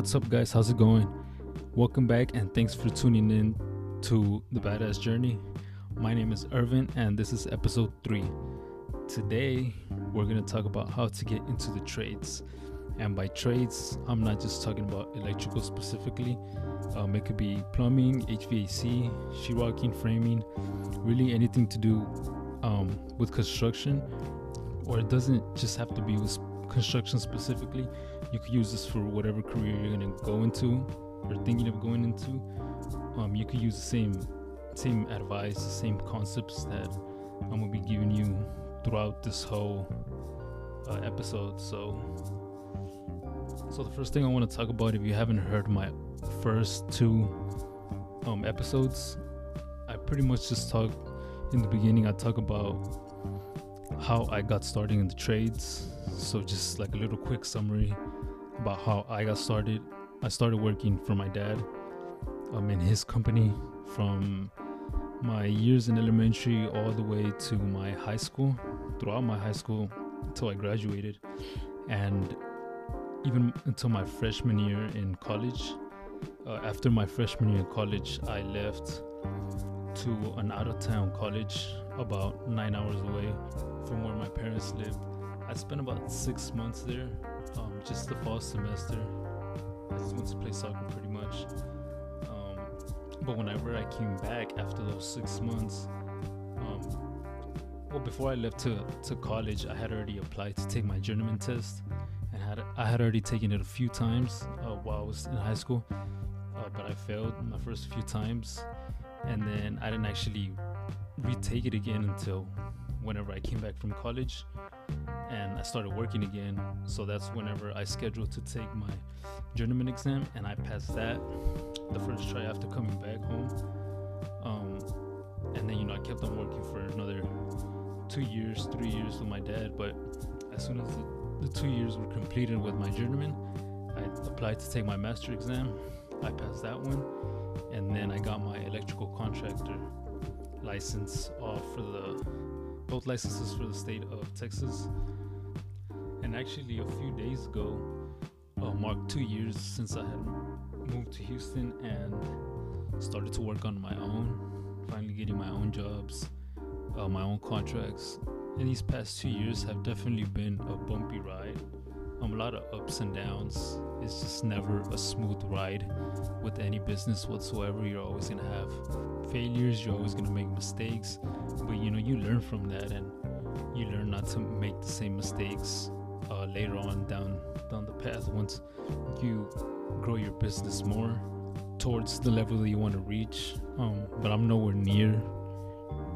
What's up, guys? How's it going? Welcome back, and thanks for tuning in to the Badass Journey. My name is Irvin, and this is episode three. Today, we're going to talk about how to get into the trades. And by trades, I'm not just talking about electrical specifically. Um, it could be plumbing, HVAC, sheetrocking, framing, really anything to do um, with construction. Or it doesn't just have to be with construction specifically. You could use this for whatever career you're gonna go into or thinking of going into. Um, you could use the same same advice, the same concepts that I'm gonna be giving you throughout this whole uh, episode. So, so the first thing I want to talk about, if you haven't heard my first two um, episodes, I pretty much just talk in the beginning. I talk about how I got started in the trades. So, just like a little quick summary about how I got started. I started working for my dad um, in his company from my years in elementary all the way to my high school, throughout my high school until I graduated, and even until my freshman year in college. Uh, after my freshman year in college, I left to an out of town college about nine hours away from where my parents lived. I spent about six months there, just the fall semester. I just wanted to play soccer pretty much. Um, but whenever I came back after those six months, um, well, before I left to, to college, I had already applied to take my journeyman test, and had I had already taken it a few times uh, while I was in high school, uh, but I failed my first few times, and then I didn't actually retake it again until whenever I came back from college and I started working again. So that's whenever I scheduled to take my journeyman exam, and I passed that the first try after coming back home. Um, and then you know I kept on working for another two years, three years with my dad. But as soon as the, the two years were completed with my journeyman, I applied to take my master exam. I passed that one, and then I got my electrical contractor license off for the both licenses for the state of Texas. And actually, a few days ago, uh, marked two years since I had moved to Houston and started to work on my own, finally getting my own jobs, uh, my own contracts. And these past two years have definitely been a bumpy ride. Um, a lot of ups and downs. It's just never a smooth ride with any business whatsoever. You're always gonna have failures. You're always gonna make mistakes, but you know you learn from that and you learn not to make the same mistakes uh, later on down down the path once you grow your business more towards the level that you want to reach. Um, but I'm nowhere near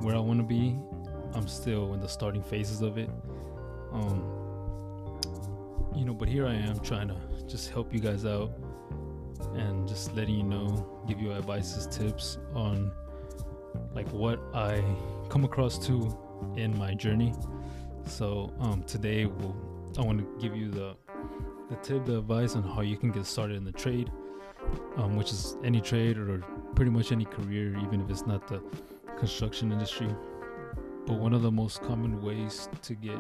where I want to be. I'm still in the starting phases of it. Um, you know, but here I am trying to just help you guys out and just letting you know, give you advices, tips on like what I come across to in my journey. So um, today we'll, I want to give you the the tip, the advice on how you can get started in the trade, um, which is any trade or pretty much any career, even if it's not the construction industry. But one of the most common ways to get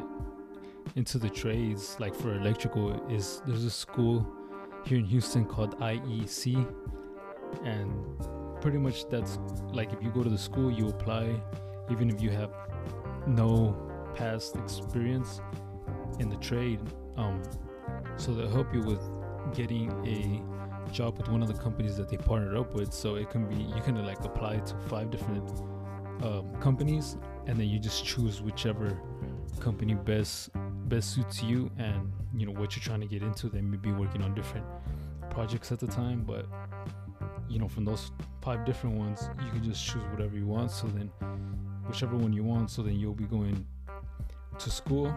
into the trades, like for electrical, is there's a school here in Houston called IEC, and pretty much that's like if you go to the school, you apply, even if you have no past experience in the trade. Um, so they'll help you with getting a job with one of the companies that they partnered up with. So it can be you can like apply to five different um, companies, and then you just choose whichever company best best suits you and you know what you're trying to get into. They may be working on different projects at the time, but you know from those five different ones, you can just choose whatever you want. So then, whichever one you want, so then you'll be going to school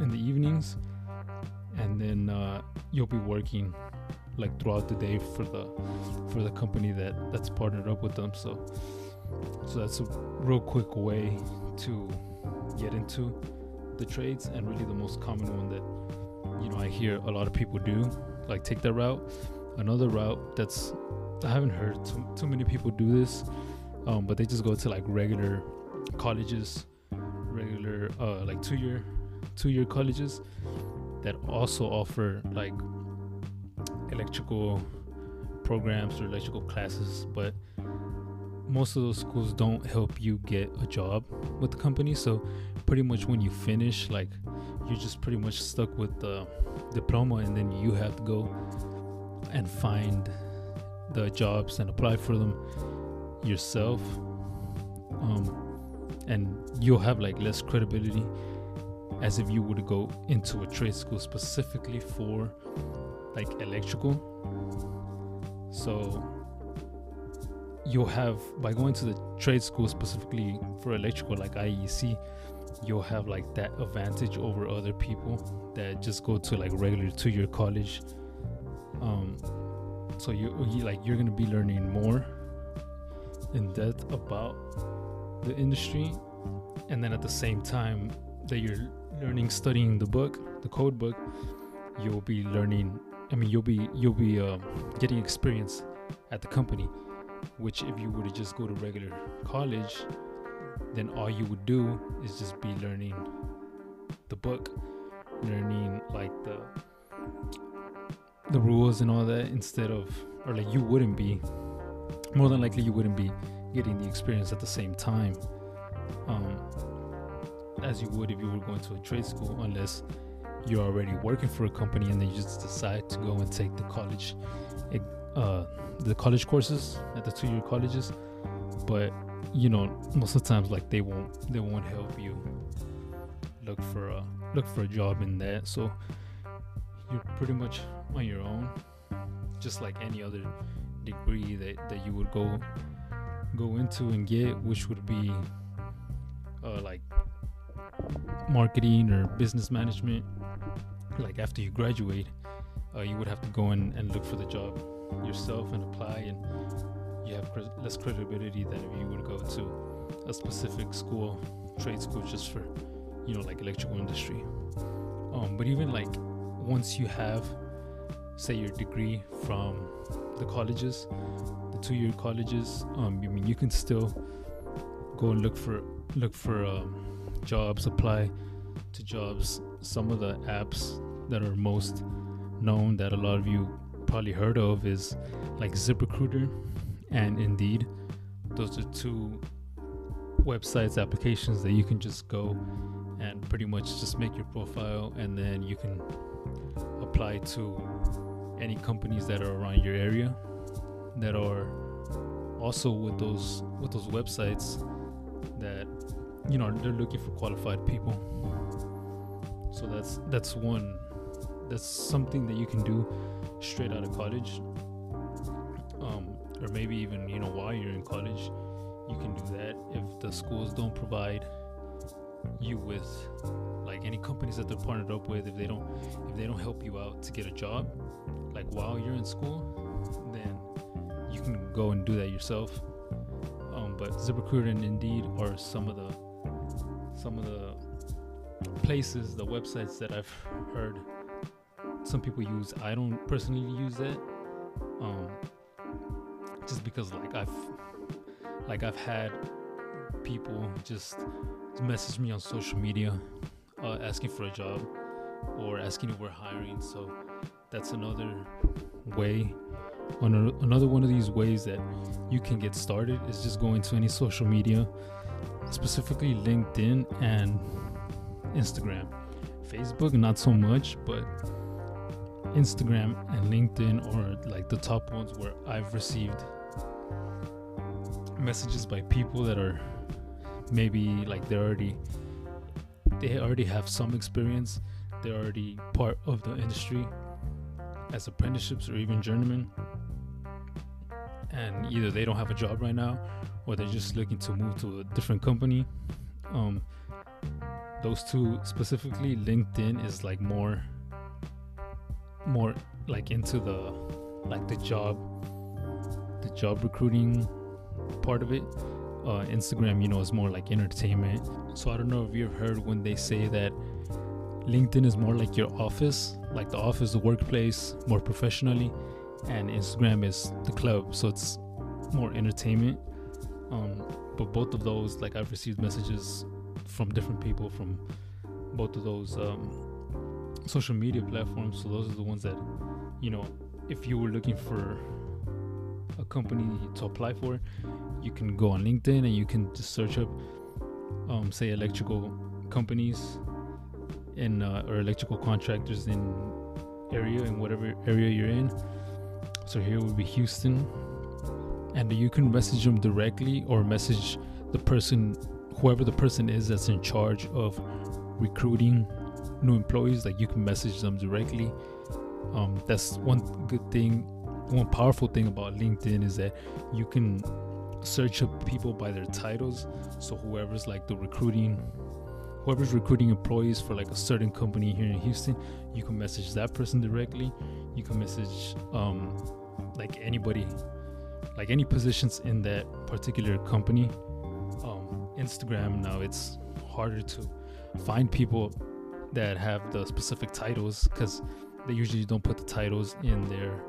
in the evenings, and then uh, you'll be working like throughout the day for the for the company that that's partnered up with them. So so that's a real quick way to get into the trades and really the most common one that you know I hear a lot of people do like take that route another route that's I haven't heard too, too many people do this um, but they just go to like regular colleges regular uh, like two year two year colleges that also offer like electrical programs or electrical classes, but most of those schools don't help you get a job with the company. So pretty much when you finish, like you're just pretty much stuck with the diploma, and then you have to go and find the jobs and apply for them yourself. Um, and you'll have like less credibility as if you to go into a trade school specifically for like electrical. So you'll have by going to the trade school specifically for electrical like IEC, you'll have like that advantage over other people that just go to like regular two year college. Um so you, you like you're gonna be learning more in depth about the industry and then at the same time that you're learning studying the book the code book you'll be learning i mean you'll be you'll be uh, getting experience at the company which if you were to just go to regular college then all you would do is just be learning the book learning like the the rules and all that instead of or like you wouldn't be more than likely you wouldn't be getting the experience at the same time. Um, as you would if you were going to a trade school, unless you're already working for a company and then you just decide to go and take the college, uh, the college courses at the two-year colleges. But you know, most of the times, like they won't, they won't help you look for a look for a job in that. So you're pretty much on your own, just like any other degree that, that you would go go into and get, which would be uh, like marketing or business management, like after you graduate, uh, you would have to go in and look for the job yourself and apply, and you have less credibility than if you would go to a specific school, trade school, just for you know like electrical industry. Um, but even like once you have, say, your degree from the colleges, the two-year colleges, um, I mean you can still go and look for look for um, jobs, apply to jobs. Some of the apps that are most known that a lot of you probably heard of is like ZipRecruiter and Indeed. Those are two websites, applications that you can just go and pretty much just make your profile and then you can apply to any companies that are around your area that are also with those with those websites that you know they're looking for qualified people. So that's that's one that's something that you can do straight out of college. Um, or maybe even you know while you're in college you can do that. If the schools don't provide you with like any companies that they're partnered up with if they don't if they don't help you out to get a job like while you're in school then you can go and do that yourself. Um, but ZipRecruiter and Indeed are some of the some of the places, the websites that I've heard some people use. I don't personally use it, um, just because like I've like I've had people just message me on social media uh, asking for a job or asking if we're hiring. So that's another way. Another one of these ways that you can get started is just going to any social media specifically LinkedIn and Instagram. Facebook, not so much, but Instagram and LinkedIn are like the top ones where I've received messages by people that are maybe like they're already they already have some experience they're already part of the industry as apprenticeships or even journeymen and either they don't have a job right now or they're just looking to move to a different company. Um, those two specifically, LinkedIn is like more, more like into the like the job, the job recruiting part of it. Uh, Instagram, you know, is more like entertainment. So I don't know if you've heard when they say that LinkedIn is more like your office, like the office, the workplace, more professionally, and Instagram is the club, so it's more entertainment. Um, but both of those, like I've received messages from different people from both of those um, social media platforms. So those are the ones that, you know, if you were looking for a company to apply for, you can go on LinkedIn and you can just search up, um, say, electrical companies in uh, or electrical contractors in area in whatever area you're in. So here would be Houston, and you can message them directly or message the person, whoever the person is that's in charge of recruiting new employees. Like you can message them directly. Um, that's one good thing, one powerful thing about LinkedIn is that you can search up people by their titles. So whoever's like the recruiting whoever's recruiting employees for like a certain company here in Houston, you can message that person directly. You can message um, like anybody, like any positions in that particular company. Um, Instagram now it's harder to find people that have the specific titles because they usually don't put the titles in their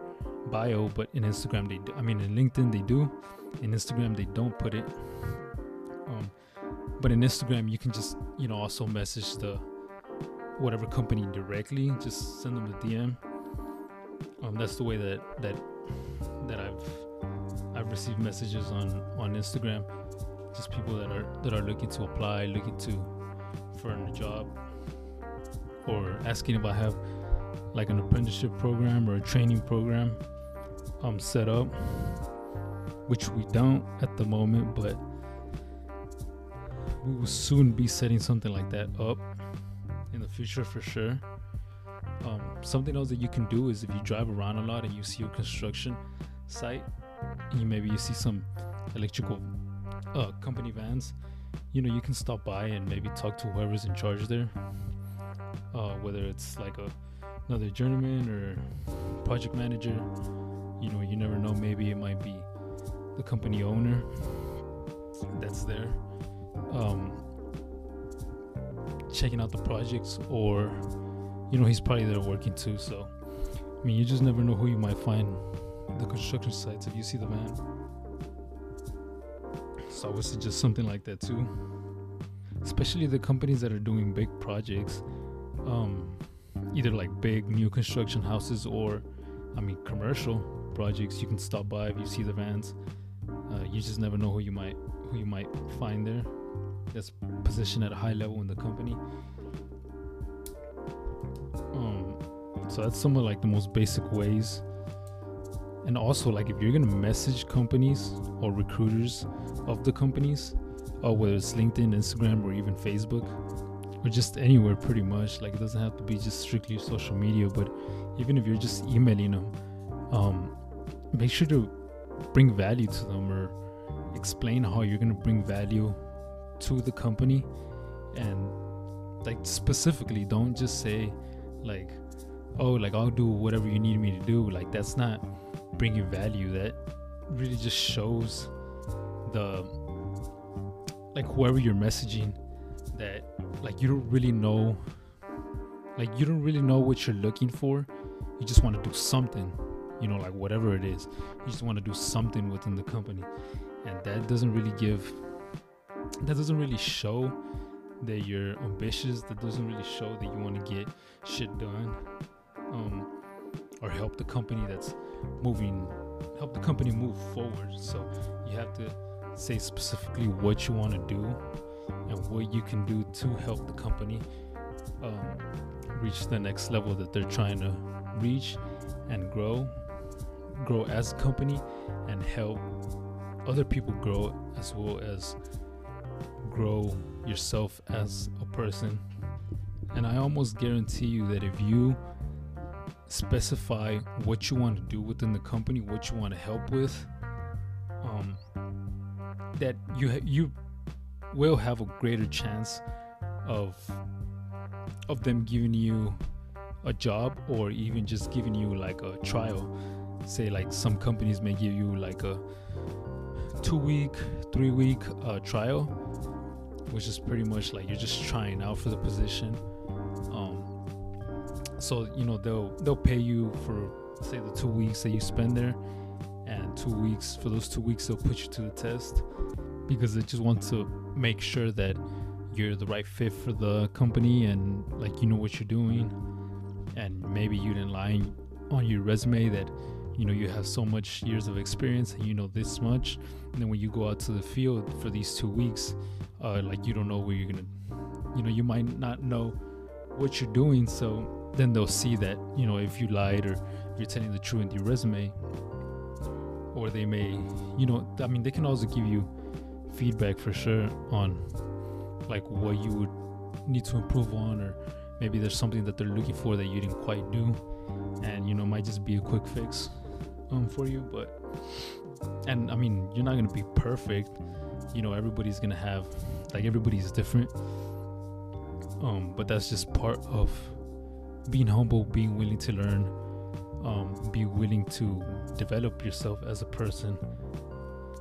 bio, but in Instagram they do. I mean, in LinkedIn they do. In Instagram they don't put it. Um, but in Instagram, you can just you know also message the whatever company directly. Just send them a DM. Um, that's the way that that that I've I've received messages on on Instagram. Just people that are that are looking to apply, looking to for a job, or asking if I have like an apprenticeship program or a training program um set up, which we don't at the moment, but we will soon be setting something like that up in the future for sure. Um, something else that you can do is if you drive around a lot and you see a construction site, you maybe you see some electrical uh, company vans, you know you can stop by and maybe talk to whoever's in charge there. Uh, whether it's like a another journeyman or project manager, you know you never know. Maybe it might be the company owner that's there um, checking out the projects, or you know, he's probably there working too. So, I mean, you just never know who you might find the construction sites if you see the van. So, I would suggest something like that too, especially the companies that are doing big projects, um, either like big new construction houses or, I mean, commercial projects. You can stop by if you see the vans. Uh, you just never know who you might who you might find there that's positioned at a high level in the company. So that's some of like the most basic ways. And also, like if you're gonna message companies or recruiters of the companies, or whether it's LinkedIn, Instagram, or even Facebook, or just anywhere, pretty much. Like it doesn't have to be just strictly social media, but even if you're just emailing them, um, make sure to bring value to them or explain how you're gonna bring value to the company and like specifically don't just say like oh like I'll do whatever you need me to do. Like that's not bringing value. That really just shows the like whoever you're messaging that like you don't really know like you don't really know what you're looking for. You just want to do something you know like whatever it is. You just want to do something within the company. And that doesn't really give that doesn't really show that you're ambitious. That doesn't really show that you want to get shit done um, or help the company that's moving help the company move forward so you have to say specifically what you want to do and what you can do to help the company um, reach the next level that they're trying to reach and grow grow as a company and help other people grow as well as grow yourself as a person. And I almost guarantee you that if you specify what you want to do within the company, what you want to help with, um, that you ha- you will have a greater chance of of them giving you a job or even just giving you like a trial. Say like some companies may give you like a two week, three week uh, trial which is pretty much like you're just trying out for the position. So you know they'll they'll pay you for say the two weeks that you spend there, and two weeks for those two weeks they'll put you to the test because they just want to make sure that you're the right fit for the company and like you know what you're doing. And maybe you didn't lie on your resume that you know you have so much years of experience and you know this much. And then when you go out to the field for these two weeks uh, like you don't know where you're gonna you know you might not know what you're doing. So then they'll see that you know if you lied or you're telling the truth in your resume or they may you know i mean they can also give you feedback for sure on like what you would need to improve on or maybe there's something that they're looking for that you didn't quite do and you know might just be a quick fix um for you but and i mean you're not to be perfect you know everybody's to have like everybody's different um but that's just part of being humble being willing to learn um be willing to develop yourself as a person.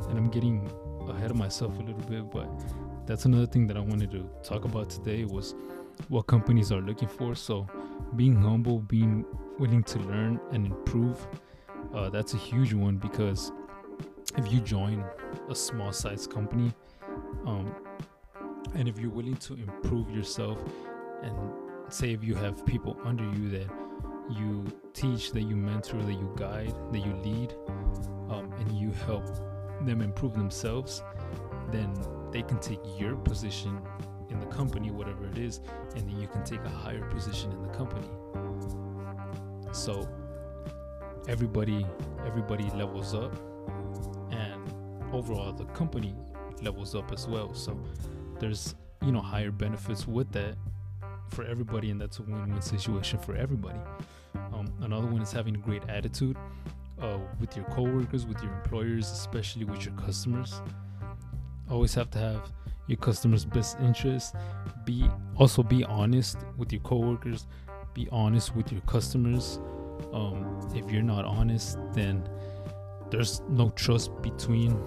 And i'm getting ahead of myself a little bit but that's another thing that i wanted to talk about today was what companies are looking for. So being humble being willing to learn and improve uh, that's a huge one because if you join a small size company um, and if you're willing to improve yourself and say if you have people under you that you teach that you mentor that you guide that you lead um, and you help them improve themselves then they can take your position in the company whatever it is and then you can take a higher position in the company. So everybody everybody levels up and overall the company levels up as well. So there's you know higher benefits with that for everybody and that's a win-win situation for everybody. Um, another one is having a great attitude uh, with your coworkers with your employers especially with your customers. Always have to have your customers best interest. Be also be honest with your coworkers. Be honest with your customers. Um, if you're not honest then there's no trust between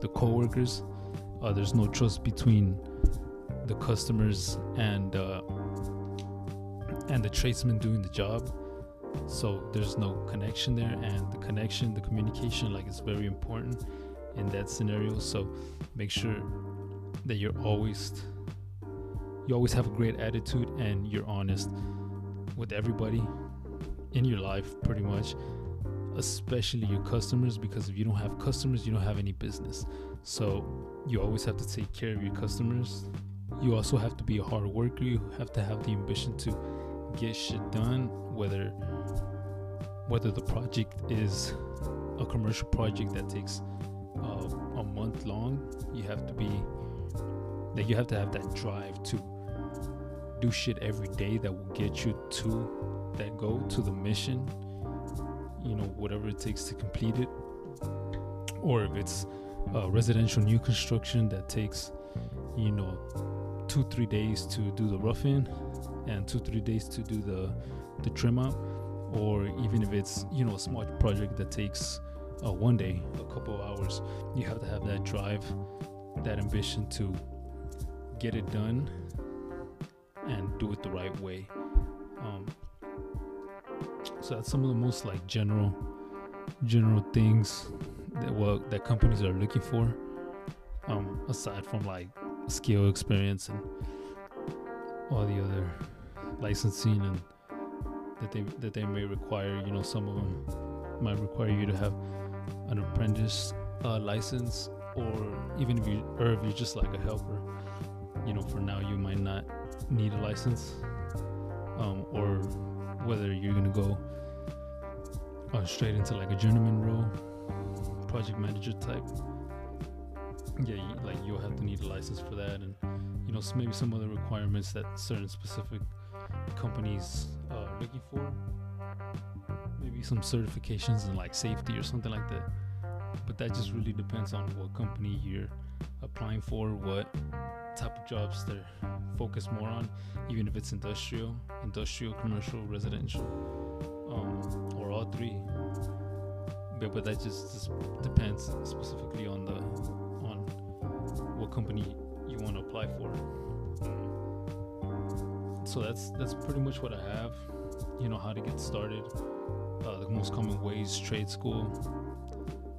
the coworkers. Uh, there's no trust between the customers and uh, and the tradesman doing the job. So there's no connection there and the connection the communication like is very important in that scenario. So make sure that you're always you always have a great attitude and you're honest with everybody in your life pretty much especially your customers because if you don't have customers you don't have any business. So you always have to take care of your customers. You also have to be a hard worker. You have to have the ambition to get shit done whether whether the project is a commercial project that takes uh, a month long you have to be that you have to have that drive to do shit every day that will get you to that goal to the mission you know whatever it takes to complete it. Or if it's a residential new construction that takes you know two three days to do the roughing and two three days to do the the trim up. Or even if it's you know a small project that takes uh, one day a couple of hours you have to have that drive that ambition to get it done and do it the right way. Um, so that's some of the most like general general things that well that companies are looking for um, aside from like skill experience and all the other licensing and that they that they may require you know some of them might require you to have an apprentice uh, license or even if you or if you're just like a helper you know for now you might not need a license um, or whether you're gonna go uh, straight into like a journeyman role project manager type yeah you, like you'll have to need a license for that and you know maybe some other requirements that certain specific companies are looking for. Maybe some certifications in like safety or something like that. But that just really depends on what company you're applying for what type of jobs they're focused more on even if it's industrial industrial commercial residential um, or all three. But, but that just, just depends specifically on the on what company you want to apply for. So that's that's pretty much what i have. You know how to get started. Uh, the most common ways trade school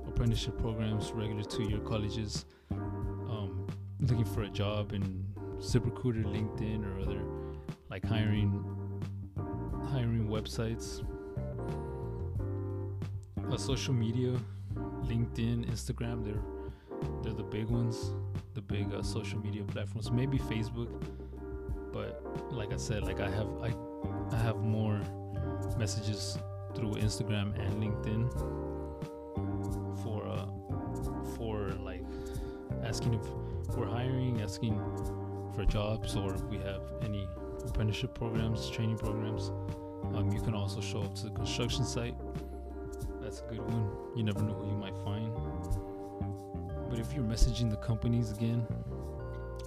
apprenticeship programs regular two-year colleges. Um, looking for a job in ZipRecruiter, LinkedIn, or other like hiring hiring websites. uh, social media, LinkedIn, Instagram, they're they're the big ones, big uh, social media platforms. Maybe Facebook, but like I said, like I have I I have more messages through Instagram and LinkedIn for uh for like asking if we're hiring, asking for jobs, or if we have any apprenticeship programs, training programs. Um, you can also show up to the construction site. That's a good one. You never know who you might find. If you're messaging the companies again,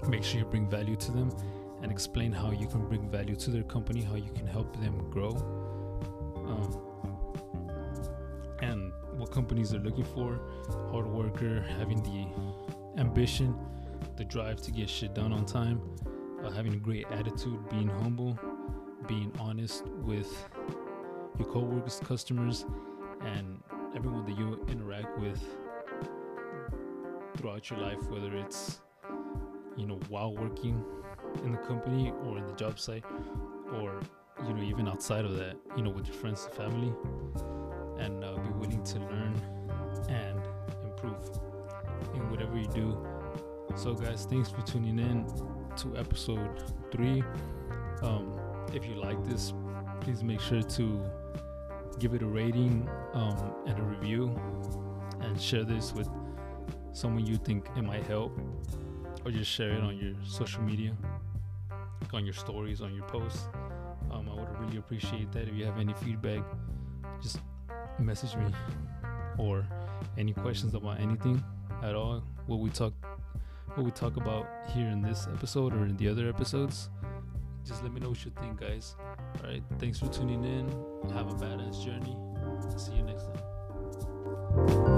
make sure you bring value to them and explain how you can bring value to their company, how you can help them grow, um, and what companies are looking for. Hard worker, having the ambition, the drive to get shit done on time, uh, having a great attitude, being humble, being honest with your coworkers, customers, and everyone that you interact with throughout your life, whether it's you know while working in the company or in the job site, or you know even outside of that, you know with your friends and family, and uh, be willing to learn and improve in whatever you do. So, guys, thanks for tuning in to episode three. Um, if you like this, please make sure to give it a rating um, and a review and share this with someone you think it might help or just share it on your social media on your stories on your posts. Um, i would really appreciate that. If you have any feedback just message me or any questions about anything at all. What we talk what we talk about here in this episode or in the other episodes just let me know what you think guys. All right thanks for tuning in. Have a badass journey. See you next time